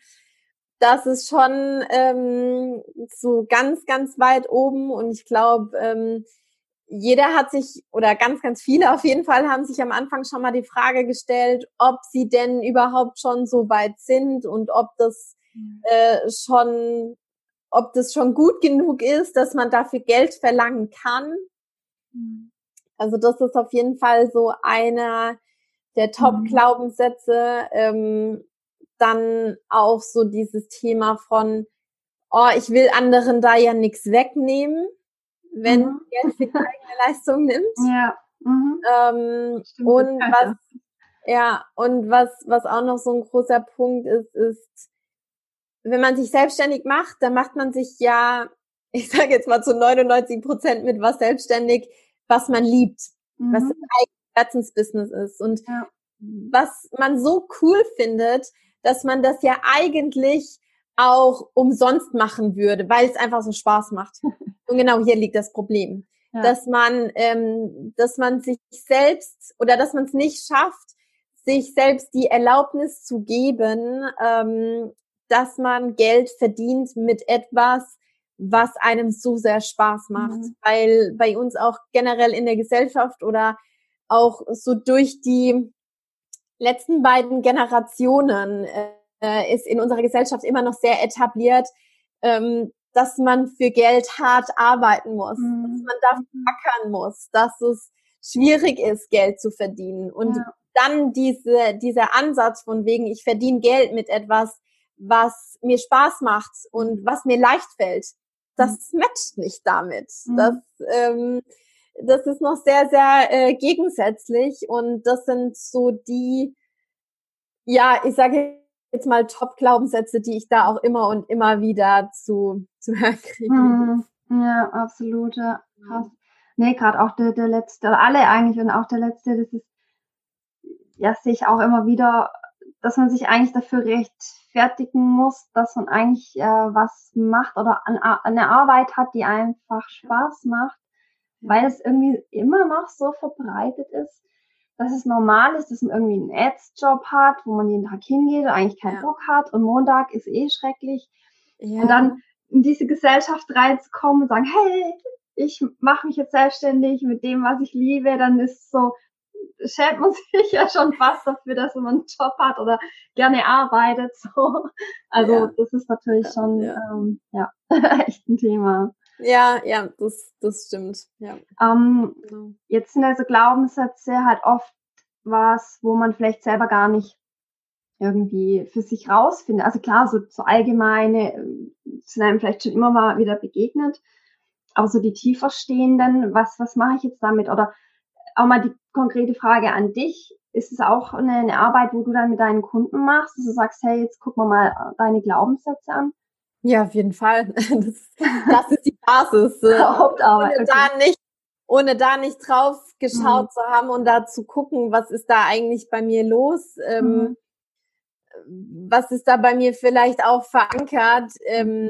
das ist schon ähm, so ganz, ganz weit oben und ich glaube, ähm, jeder hat sich oder ganz, ganz viele auf jeden Fall haben sich am Anfang schon mal die Frage gestellt, ob sie denn überhaupt schon so weit sind und ob das mhm. äh, schon ob das schon gut genug ist, dass man dafür Geld verlangen kann. Mhm. Also das ist auf jeden Fall so einer der Top-Glaubenssätze. Ähm, dann auch so dieses Thema von, oh, ich will anderen da ja nichts wegnehmen, wenn mhm. Geld für die eigene Leistung nimmt. Ja. Mhm. Ähm, und was, ja, und was, was auch noch so ein großer Punkt ist, ist, wenn man sich selbstständig macht, dann macht man sich ja, <laughs> ich sage jetzt mal zu 99 Prozent mit was selbstständig, was man liebt, mhm. was das eigene Herzensbusiness ist und ja. was man so cool findet, dass man das ja eigentlich auch umsonst machen würde, weil es einfach so Spaß macht. <laughs> Und genau hier liegt das Problem, ja. dass man, ähm, dass man sich selbst oder dass man es nicht schafft, sich selbst die Erlaubnis zu geben, ähm, dass man Geld verdient mit etwas, was einem so sehr Spaß macht, mhm. weil bei uns auch generell in der Gesellschaft oder auch so durch die letzten beiden Generationen äh, ist in unserer Gesellschaft immer noch sehr etabliert, ähm, dass man für Geld hart arbeiten muss, mhm. dass man dafür mhm. ackern muss, dass es schwierig ist, Geld zu verdienen. Und ja. dann diese, dieser Ansatz von wegen, ich verdiene Geld mit etwas, was mir Spaß macht und was mir leicht fällt, das mhm. matcht nicht damit. Mhm. Das, ähm, das ist noch sehr, sehr äh, gegensätzlich und das sind so die, ja, ich sage jetzt mal Top-Glaubenssätze, die ich da auch immer und immer wieder zu, <laughs> zu hören kriege. Mhm. Ja, absolut. Ja. Krass. Nee, gerade auch der, der letzte, alle eigentlich und auch der letzte, das ist, ja, sehe ich auch immer wieder, dass man sich eigentlich dafür rechtfertigen muss, dass man eigentlich äh, was macht oder an, eine Arbeit hat, die einfach Spaß macht, weil es irgendwie immer noch so verbreitet ist, dass es normal ist, dass man irgendwie einen Ads-Job hat, wo man jeden Tag hingeht und eigentlich keinen ja. Bock hat und Montag ist eh schrecklich. Ja. Und dann in diese Gesellschaft reinzukommen und sagen, hey, ich mache mich jetzt selbstständig mit dem, was ich liebe, dann ist so, schämt man <laughs> sich ja schon fast dafür, dass man einen Job hat oder gerne arbeitet. So. Also ja. das ist natürlich schon ähm, ja <laughs> echt ein Thema. Ja, ja, das, das stimmt. Ja. Ähm, genau. Jetzt sind also Glaubenssätze halt oft was, wo man vielleicht selber gar nicht irgendwie für sich rausfindet. Also klar, so, so allgemeine äh, sind einem vielleicht schon immer mal wieder begegnet, aber so die tiefer stehenden, was, was mache ich jetzt damit? Oder auch mal die konkrete Frage an dich. Ist es auch eine, eine Arbeit, wo du dann mit deinen Kunden machst, dass du sagst, hey, jetzt gucken wir mal deine Glaubenssätze an? Ja, auf jeden Fall. <laughs> Das, <laughs> das ist die Basis. Äh, <laughs> Hauptarbeit. Ohne, okay. da nicht, ohne da nicht drauf geschaut mhm. zu haben und da zu gucken, was ist da eigentlich bei mir los? Ähm, mhm. Was ist da bei mir vielleicht auch verankert? Ähm,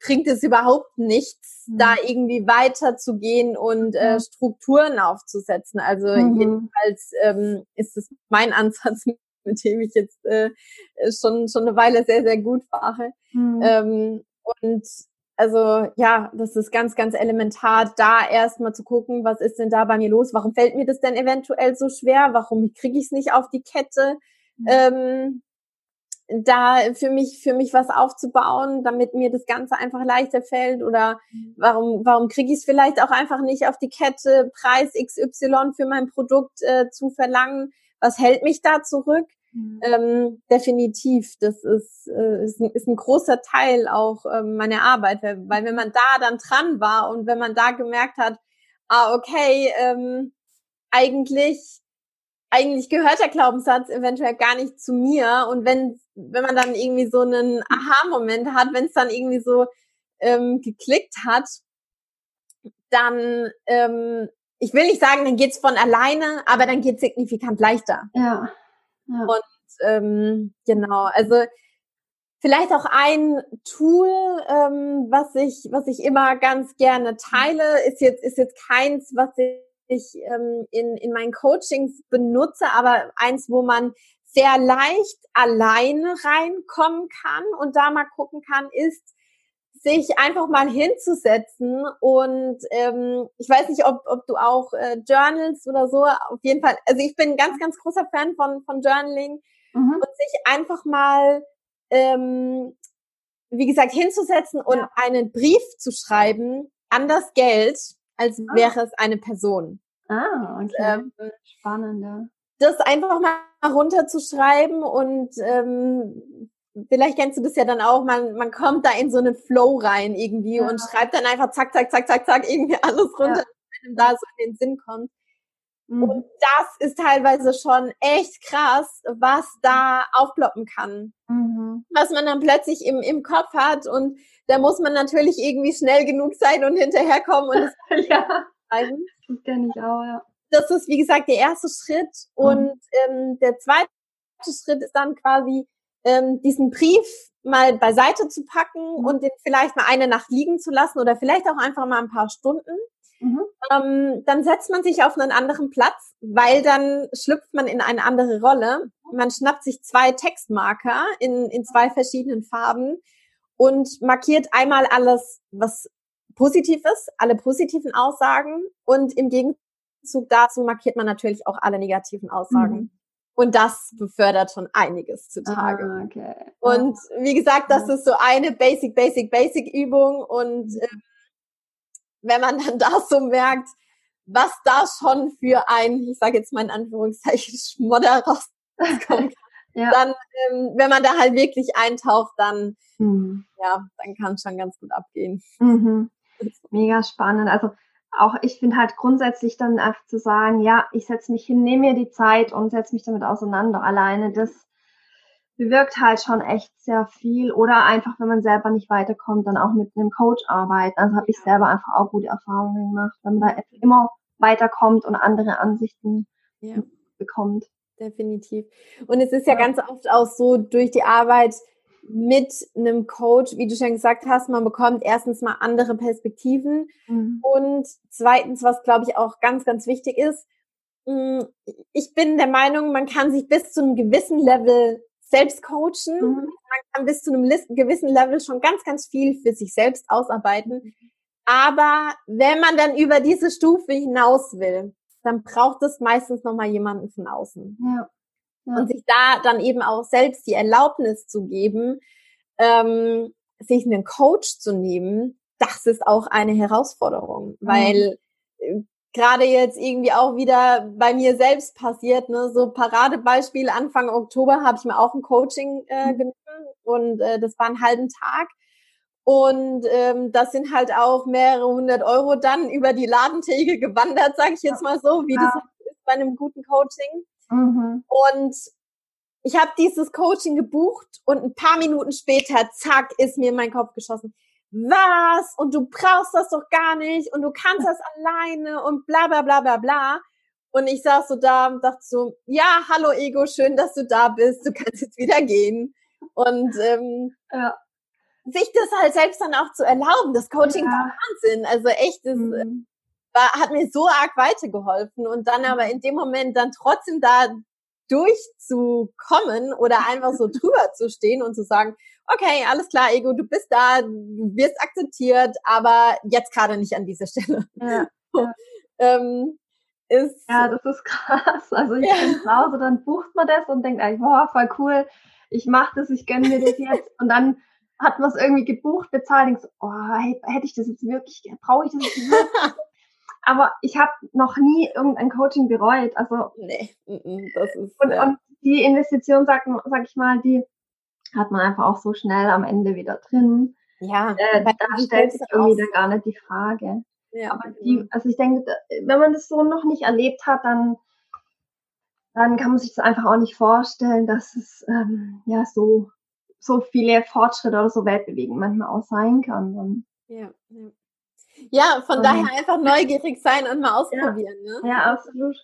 bringt es überhaupt nichts, mhm. da irgendwie weiterzugehen und äh, Strukturen aufzusetzen? Also mhm. jedenfalls ähm, ist es mein Ansatz, mit dem ich jetzt äh, schon, schon eine Weile sehr, sehr gut fahre. Mhm. Ähm, und also ja, das ist ganz, ganz elementar, da erstmal zu gucken, was ist denn da bei mir los? Warum fällt mir das denn eventuell so schwer? Warum kriege ich es nicht auf die Kette? Mhm. Ähm, da für mich für mich was aufzubauen, damit mir das Ganze einfach leichter fällt oder mhm. warum warum kriege ich es vielleicht auch einfach nicht auf die Kette Preis XY für mein Produkt äh, zu verlangen was hält mich da zurück? Mhm. Ähm, definitiv, das ist, äh, ist, ein, ist ein großer Teil auch ähm, meiner Arbeit, weil, weil wenn man da dann dran war und wenn man da gemerkt hat, ah, okay, ähm, eigentlich, eigentlich gehört der Glaubenssatz eventuell gar nicht zu mir und wenn, wenn man dann irgendwie so einen Aha-Moment hat, wenn es dann irgendwie so ähm, geklickt hat, dann ähm, ich will nicht sagen, dann geht's von alleine, aber dann geht's signifikant leichter. Ja. ja. Und ähm, genau, also vielleicht auch ein Tool, ähm, was ich, was ich immer ganz gerne teile, ist jetzt, ist jetzt keins, was ich ähm, in, in meinen Coachings benutze, aber eins, wo man sehr leicht alleine reinkommen kann und da mal gucken kann, ist, sich einfach mal hinzusetzen und ähm, ich weiß nicht, ob, ob du auch äh, Journals oder so, auf jeden Fall, also ich bin ein ganz, ganz großer Fan von, von Journaling mhm. und sich einfach mal, ähm, wie gesagt, hinzusetzen und ja. einen Brief zu schreiben an das Geld, als ah. wäre es eine Person. Ah, okay. Und, ähm, Spannend, ja. Das einfach mal runterzuschreiben und ähm, vielleicht kennst du das ja dann auch, man, man kommt da in so einen Flow rein irgendwie ja. und schreibt dann einfach zack, zack, zack, zack, zack, irgendwie alles runter, ja. wenn da so in den Sinn kommt. Mhm. Und das ist teilweise schon echt krass, was da aufploppen kann. Mhm. Was man dann plötzlich im, im Kopf hat und da muss man natürlich irgendwie schnell genug sein und hinterherkommen und es <laughs> ja. schreiben. Das kenne ich auch, ja. Das ist, wie gesagt, der erste Schritt. Mhm. Und ähm, der zweite Schritt ist dann quasi, ähm, diesen Brief mal beiseite zu packen Mhm. und den vielleicht mal eine Nacht liegen zu lassen oder vielleicht auch einfach mal ein paar Stunden. Mhm. Ähm, dann setzt man sich auf einen anderen Platz, weil dann schlüpft man in eine andere Rolle. Man schnappt sich zwei Textmarker in, in zwei verschiedenen Farben und markiert einmal alles, was positiv ist, alle positiven Aussagen und im Gegenzug dazu markiert man natürlich auch alle negativen Aussagen. Mhm. Und das befördert schon einiges zutage. Ah, okay. Und wie gesagt, das ist so eine Basic, Basic, Basic Übung. Und ähm, wenn man dann <laughs> da so merkt, was da schon für ein, ich sage jetzt mal in Anführungszeichen, <laughs> Schmodder rauskommt, <laughs> ja. dann, ähm, wenn man da halt wirklich eintaucht, dann, Mhm. ja, dann kann es schon ganz gut abgehen. Mhm. Mega spannend. Also auch ich finde halt grundsätzlich dann einfach zu sagen, ja, ich setze mich hin, nehme mir die Zeit und setze mich damit auseinander. Alleine das bewirkt halt schon echt sehr viel. Oder einfach, wenn man selber nicht weiterkommt, dann auch mit einem Coach arbeiten. Also habe ich selber einfach auch gute Erfahrungen gemacht, wenn man da immer weiterkommt und andere Ansichten Ja. bekommt. Definitiv. Und es ist ja Ja. ganz oft auch so durch die Arbeit mit einem Coach, wie du schon gesagt hast, man bekommt erstens mal andere Perspektiven Mhm. und zweitens, was glaube ich auch ganz, ganz wichtig ist, mh, ich bin der Meinung, man kann sich bis zu einem gewissen Level selbst coachen. Mhm. Man kann bis zu einem gewissen Level schon ganz, ganz viel für sich selbst ausarbeiten. Aber wenn man dann über diese Stufe hinaus will, dann braucht es meistens nochmal jemanden von außen. Ja. Ja. Und sich da dann eben auch selbst die Erlaubnis zu geben, ähm, sich einen Coach zu nehmen, das ist auch eine Herausforderung, Mhm. weil äh, gerade jetzt irgendwie auch wieder bei mir selbst passiert, ne, so Paradebeispiel Anfang Oktober habe ich mir auch ein Coaching äh, Mhm. genommen und äh, das war einen halben Tag und ähm, das sind halt auch mehrere hundert Euro dann über die Ladentheke gewandert, sage ich jetzt mal so, wie Ja. das halt ist bei einem guten Coaching. Mhm. Und ich habe dieses Coaching gebucht und ein paar Minuten später, zack, ist mir in meinen Kopf geschossen. Was? Und du brauchst das doch gar nicht und du kannst das alleine und bla bla bla bla bla. Und ich saß so da und dachte so, ja, hallo Ego, schön, dass du da bist. Du kannst jetzt wieder gehen. Und ähm, Ja. sich das halt selbst dann auch zu erlauben, das Coaching Ja. war Wahnsinn. Also echt, das äh, Mhm. War, hat mir so arg weitergeholfen und dann aber in dem Moment dann trotzdem da durchzukommen oder einfach so <laughs> drüber zu stehen und zu sagen, okay, alles klar, Ego, du bist da, du wirst akzeptiert, aber jetzt gerade nicht an dieser Stelle. Ja. <laughs> Ähm, ist, Ja, das ist krass. Also ich Ja. bin zu Hause, dann bucht man das und denkt eigentlich, boah, voll cool, ich mache das, ich gönne mir das jetzt. Und dann hat man es irgendwie gebucht, bezahlt, denkst, oh, hätte hätte ich das jetzt wirklich, brauche ich das jetzt wirklich? <laughs> Aber ich habe noch nie irgendein Coaching bereut. Also nee, das ist, und, ja, und die Investition, sag, sag ich mal, die hat man einfach auch so schnell am Ende wieder drin. ja, Äh, da stellt sich irgendwie dann gar nicht die Frage. ja, Aber die, genau. also ich denke, wenn man das so noch nicht erlebt hat, dann, dann kann man sich das einfach auch nicht vorstellen, dass es ähm, ja so, so viele Fortschritte oder so weltbewegend manchmal auch sein kann. Ja, ja. Ja, von Ähm, daher einfach neugierig sein und mal ausprobieren. Ne? Ja, absolut.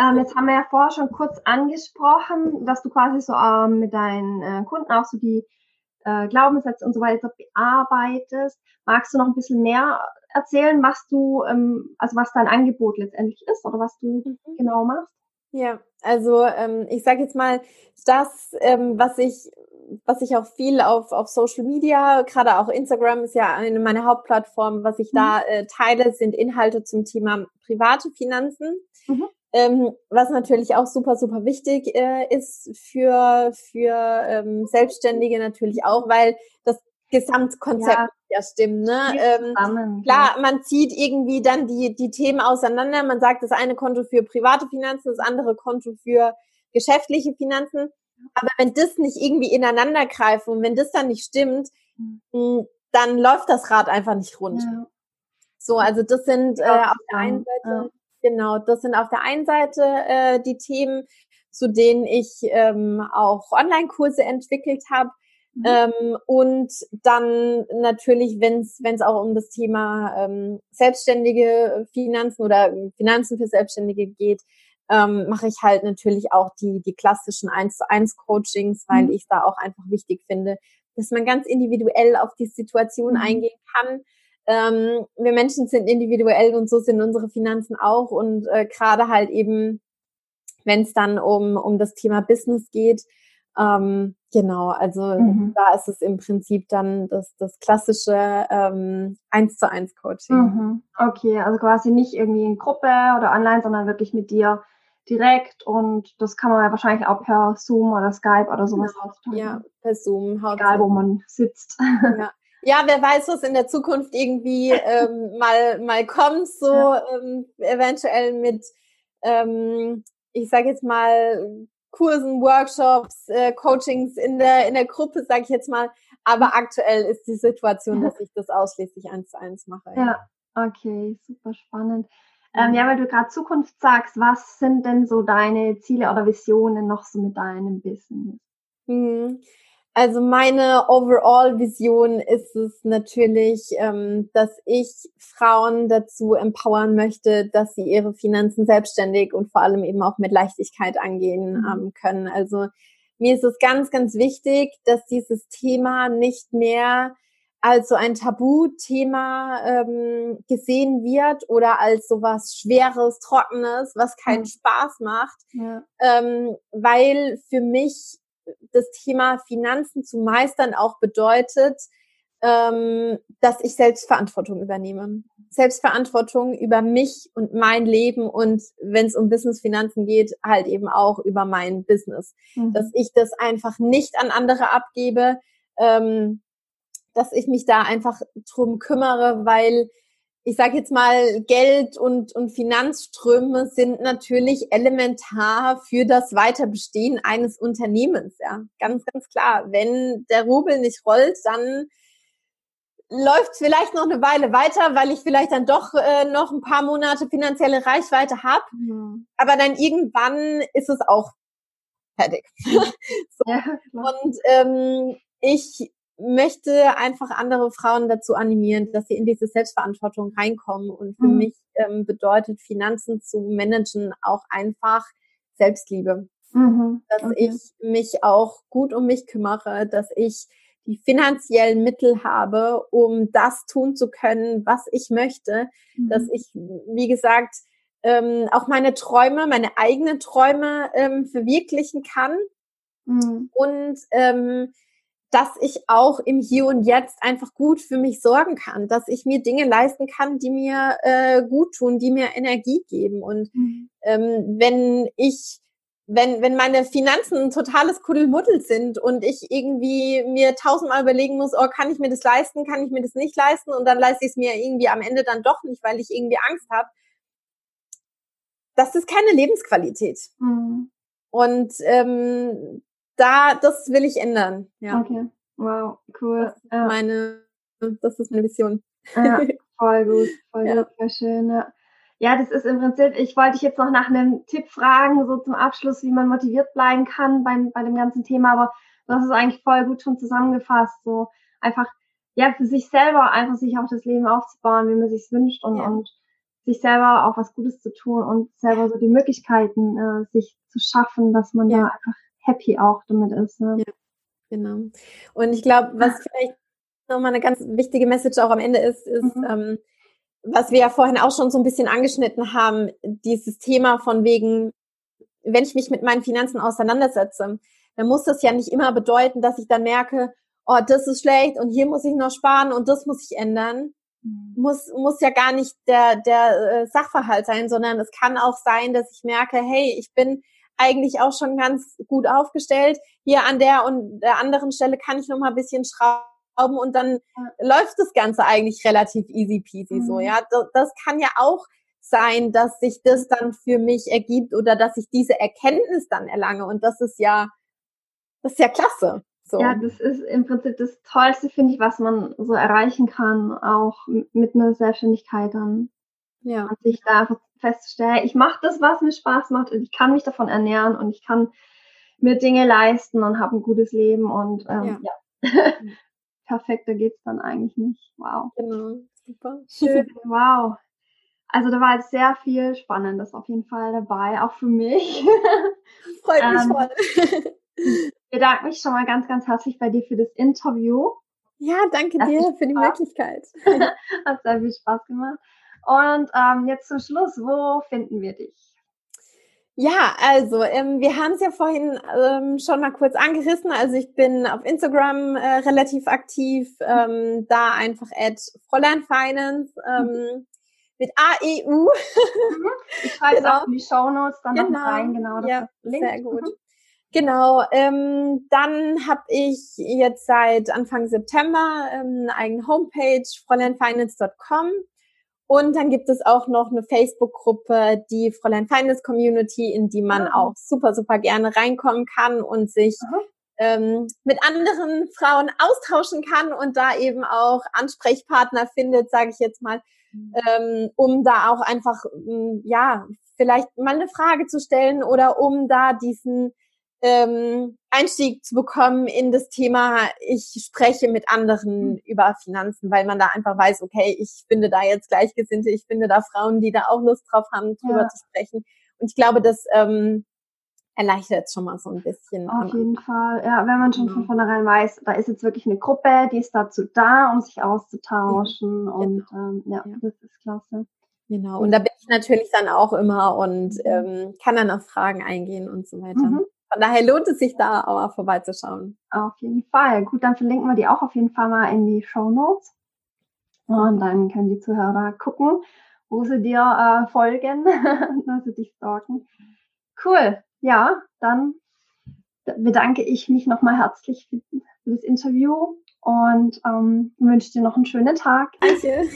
Ähm, jetzt haben wir ja vorher schon kurz angesprochen, dass du quasi so ähm, mit deinen äh, Kunden auch so die äh, Glaubenssätze und so weiter bearbeitest. Magst du noch ein bisschen mehr erzählen, was du, ähm, also was dein Angebot letztendlich ist oder was du Mhm. genau machst? Ja, also ähm, ich sage jetzt mal, das, ähm, was ich, was ich auch viel auf, auf Social Media, gerade auch Instagram ist ja eine meiner Hauptplattformen, was ich da äh, teile, sind Inhalte zum Thema private Finanzen. Mhm. Ähm, was natürlich auch super, super wichtig äh, ist für, für ähm, Selbstständige natürlich auch, weil das Gesamtkonzept Ja. ja, stimmt. Ne? Ähm, zusammen. Klar, man zieht irgendwie dann die, die Themen auseinander. Man sagt, das eine Konto für private Finanzen, das andere Konto für geschäftliche Finanzen. Aber wenn das nicht irgendwie ineinander greift und wenn das dann nicht stimmt, Mhm. mh, dann läuft das Rad einfach nicht rund. Ja. So, also das sind äh, Ja, auf der einen Seite, genau, das sind auf der einen Seite äh, die Themen, zu denen ich ähm, auch Online-Kurse entwickelt habe. Mhm. Ähm, und dann natürlich, wenn es auch um das Thema ähm, selbstständige Finanzen oder Finanzen für Selbstständige geht, ähm, mache ich halt natürlich auch die, die klassischen 1 zu 1 Coachings, weil mhm. ich da auch einfach wichtig finde, dass man ganz individuell auf die Situation mhm. eingehen kann. Ähm, wir Menschen sind individuell und so sind unsere Finanzen auch und äh, gerade halt eben, wenn es dann um, um das Thema Business geht, ähm, genau, also mhm. da ist es im Prinzip dann das, das klassische ähm, 1 zu 1 Coaching. Mhm. Okay, also quasi nicht irgendwie in Gruppe oder online, sondern wirklich mit dir direkt und das kann man ja wahrscheinlich auch per Zoom oder Skype oder sowas genau. Ja, per Zoom. Egal, wo man sitzt. Ja. ja, wer weiß, was in der Zukunft irgendwie ähm, <laughs> mal, mal kommt, so ja. ähm, eventuell mit, ähm, ich sage jetzt mal, Kursen, Workshops, äh, Coachings in der, in der Gruppe, sage ich jetzt mal. Aber aktuell ist die Situation, dass ich das ausschließlich eins zu eins mache. Ja, ja okay, super spannend. Ähm, ja, weil du gerade Zukunft sagst, was sind denn so deine Ziele oder Visionen noch so mit deinem Business? Mhm. Also meine Overall-Vision ist es natürlich, ähm, dass ich Frauen dazu empowern möchte, dass sie ihre Finanzen selbstständig und vor allem eben auch mit Leichtigkeit angehen mhm. ähm, können. Also mir ist es ganz, ganz wichtig, dass dieses Thema nicht mehr als so ein Tabuthema ähm, gesehen wird oder als sowas Schweres, Trockenes, was keinen mhm. Spaß macht, ja. weil für mich das Thema Finanzen zu meistern auch bedeutet, ähm, dass ich Selbstverantwortung übernehme. Selbstverantwortung über mich und mein Leben und wenn es um Business-Finanzen geht, halt eben auch über mein Business. Mhm. Dass ich das einfach nicht an andere abgebe, ähm, dass ich mich da einfach drum kümmere, weil ich sage jetzt mal, Geld und, und Finanzströme sind natürlich elementar für das Weiterbestehen eines Unternehmens. Ja, ganz, ganz klar. Wenn der Rubel nicht rollt, dann läuft es vielleicht noch eine Weile weiter, weil ich vielleicht dann doch äh, noch ein paar Monate finanzielle Reichweite habe. Mhm. Aber dann irgendwann ist es auch fertig. <laughs> so. ja, und ähm, ich möchte einfach andere Frauen dazu animieren, dass sie in diese Selbstverantwortung reinkommen. Und für mhm. mich ähm, bedeutet Finanzen zu managen auch einfach Selbstliebe. Mhm. Dass okay. ich mich auch gut um mich kümmere, dass ich die finanziellen Mittel habe, um das tun zu können, was ich möchte, mhm. dass ich, wie gesagt, ähm, auch meine Träume, meine eigenen Träume ähm, verwirklichen kann. Mhm. Und ähm, dass ich auch im Hier und Jetzt einfach gut für mich sorgen kann, dass ich mir Dinge leisten kann, die mir äh, gut tun, die mir Energie geben. Und mhm. ähm, wenn ich, wenn, wenn meine Finanzen ein totales Kuddelmuddel sind und ich irgendwie mir tausendmal überlegen muss, oh, kann ich mir das leisten, kann ich mir das nicht leisten und dann leiste ich es mir irgendwie am Ende dann doch nicht, weil ich irgendwie Angst habe, das ist keine Lebensqualität. Mhm. Und ähm, da, das will ich ändern. Ja. Okay. Wow, cool. Das ist ja. meine, das ist meine Vision. Ja, <laughs> voll gut, voll ja. gut, voll schön. Ja. ja, das ist im Prinzip, ich wollte dich jetzt noch nach einem Tipp fragen, so zum Abschluss, wie man motiviert bleiben kann beim, bei dem ganzen Thema, aber das ist eigentlich voll gut schon zusammengefasst. So einfach, ja, für sich selber einfach sich auch das Leben aufzubauen, wie man sich wünscht und, ja. und sich selber auch was Gutes zu tun und selber so die Möglichkeiten äh, sich zu schaffen, dass man ja. da einfach happy auch damit ist. Ne? Ja, genau. Und ich glaube, was vielleicht nochmal eine ganz wichtige Message auch am Ende ist, ist, mhm. ähm, was wir ja vorhin auch schon so ein bisschen angeschnitten haben, dieses Thema von wegen, wenn ich mich mit meinen Finanzen auseinandersetze, dann muss das ja nicht immer bedeuten, dass ich dann merke, oh, das ist schlecht und hier muss ich noch sparen und das muss ich ändern. Mhm. Muss, muss ja gar nicht der, der äh, Sachverhalt sein, sondern es kann auch sein, dass ich merke, hey, ich bin eigentlich auch schon ganz gut aufgestellt. Hier an der und der anderen Stelle kann ich noch mal ein bisschen schrauben und dann läuft das Ganze eigentlich relativ easy peasy mhm. so, ja. Das, das kann ja auch sein, dass sich das dann für mich ergibt oder dass ich diese Erkenntnis dann erlange und das ist ja, das ist ja klasse. So. Ja, das ist im Prinzip das Tollste, finde ich, was man so erreichen kann, auch mit einer Selbstständigkeit dann. Ja. Und sich da festzustellen, ich mache das, was mir Spaß macht und ich kann mich davon ernähren und ich kann mir Dinge leisten und habe ein gutes Leben und ähm, ja. ja. <laughs> Perfekter geht's dann eigentlich nicht. Wow. Genau, super. Schön, wow. Also da war jetzt sehr viel Spannendes auf jeden Fall dabei, auch für mich. <laughs> Freut mich ähm, voll. ich bedanke mich schon mal ganz, ganz herzlich bei dir für das Interview. Ja, danke Hat dir für die Möglichkeit. <laughs> Hat sehr viel Spaß gemacht. Und ähm, jetzt zum Schluss, wo finden wir dich? Ja, also ähm, wir haben es ja vorhin ähm, schon mal kurz angerissen. Also ich bin auf Instagram äh, relativ aktiv, ähm, da einfach at Fräulein Finance ähm, mit AEU. Mhm. Ich schreibe genau. es auch in die Show Notes dann genau. noch rein, genau. Das ja, sehr gut. Mhm. Genau, ähm, dann habe ich jetzt seit Anfang September ähm, eine eigene Homepage, fräuleinfinance.com. Und dann gibt es auch noch eine Facebook-Gruppe, die Fräulein Finance Community, in die man ah. auch super, super gerne reinkommen kann und sich ähm, mit anderen Frauen austauschen kann und da eben auch Ansprechpartner findet, sage ich jetzt mal, mhm. ähm, um da auch einfach, ja, vielleicht mal eine Frage zu stellen oder um da diesen ähm, Einstieg zu bekommen in das Thema, ich spreche mit anderen mhm. über Finanzen, weil man da einfach weiß, okay, ich finde da jetzt Gleichgesinnte, ich finde da Frauen, die da auch Lust drauf haben, drüber ja. zu sprechen. Und ich glaube, das ähm, erleichtert schon mal so ein bisschen. Auf jeden Fall, ja, wenn man schon von vornherein weiß, da ist jetzt wirklich eine Gruppe, die ist dazu da, um sich auszutauschen ja. und genau. ähm, ja, ja, das ist klasse. Genau, und da bin ich natürlich dann auch immer und mhm. ähm, kann dann auf Fragen eingehen und so weiter. Mhm. Von daher lohnt es sich da aber vorbeizuschauen. Auf jeden Fall. Gut, dann verlinken wir die auch auf jeden Fall mal in die Show Notes. Und dann können die Zuhörer gucken, wo sie dir äh, folgen, <laughs> dass sie dich stalken. Cool. Ja, dann bedanke ich mich nochmal herzlich für, für, das Interview und ähm, wünsche dir noch einen schönen Tag. Danke.